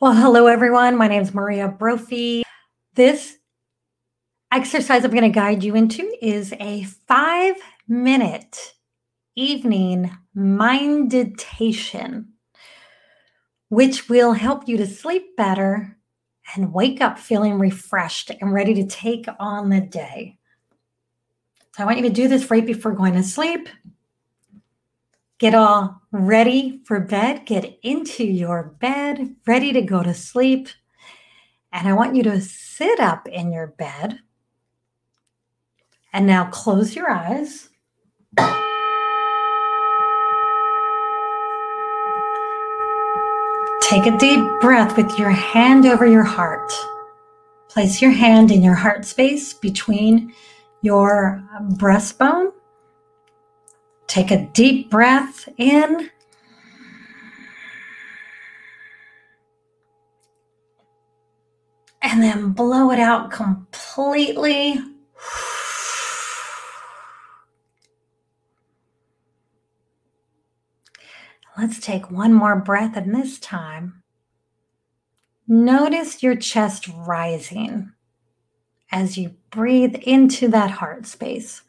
Well, hello everyone. My name is Maria Brophy. This exercise I'm going to guide you into is a five minute evening meditation, which will help you to sleep better and wake up feeling refreshed and ready to take on the day. So I want you to do this right before going to sleep. Get all ready for bed. Get into your bed, ready to go to sleep. And I want you to sit up in your bed. And now close your eyes. Take a deep breath with your hand over your heart. Place your hand in your heart space between your breastbone Take a deep breath in. And then blow it out completely. Let's take one more breath, and this time, notice your chest rising as you breathe into that heart space.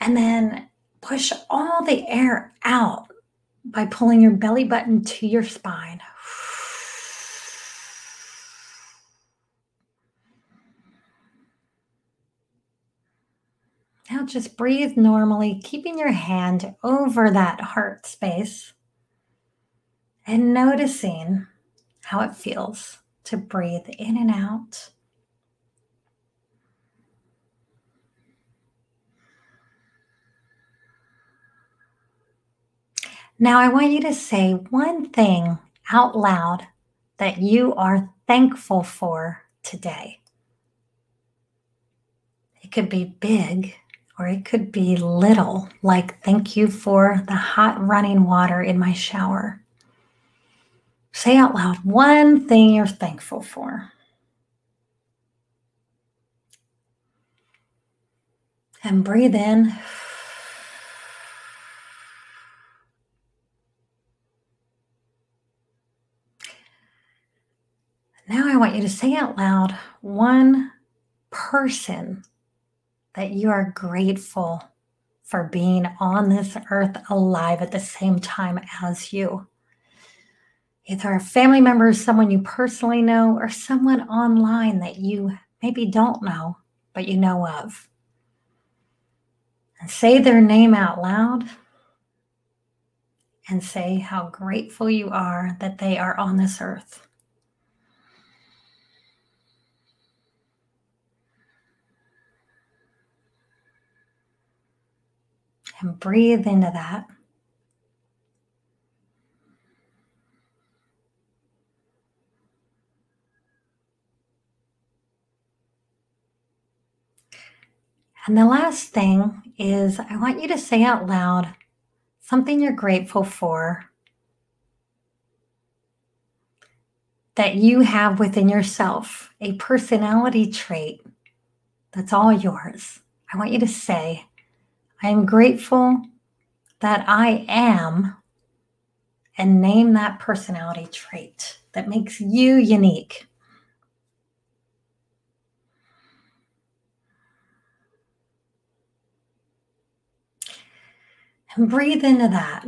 And then push all the air out by pulling your belly button to your spine. Now just breathe normally, keeping your hand over that heart space and noticing how it feels to breathe in and out. Now, I want you to say one thing out loud that you are thankful for today. It could be big or it could be little, like thank you for the hot running water in my shower. Say out loud one thing you're thankful for. And breathe in. Now I want you to say out loud one person that you are grateful for being on this earth alive at the same time as you. Either a family member, someone you personally know, or someone online that you maybe don't know, but you know of. And say their name out loud and say how grateful you are that they are on this earth. And breathe into that. And the last thing is, I want you to say out loud something you're grateful for that you have within yourself, a personality trait that's all yours. I want you to say, I am grateful that I am, and name that personality trait that makes you unique. And breathe into that.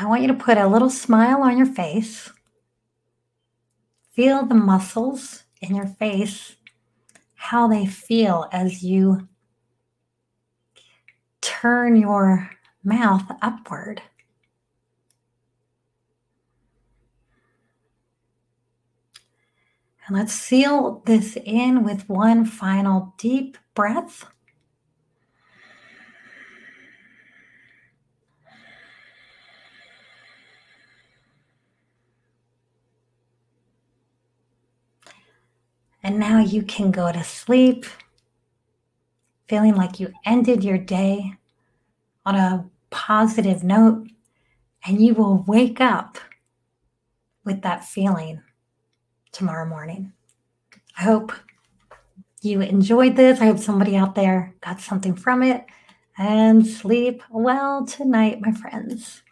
I want you to put a little smile on your face. Feel the muscles in your face, how they feel as you turn your mouth upward. And let's seal this in with one final deep breath. And now you can go to sleep feeling like you ended your day on a positive note, and you will wake up with that feeling tomorrow morning. I hope you enjoyed this. I hope somebody out there got something from it. And sleep well tonight, my friends.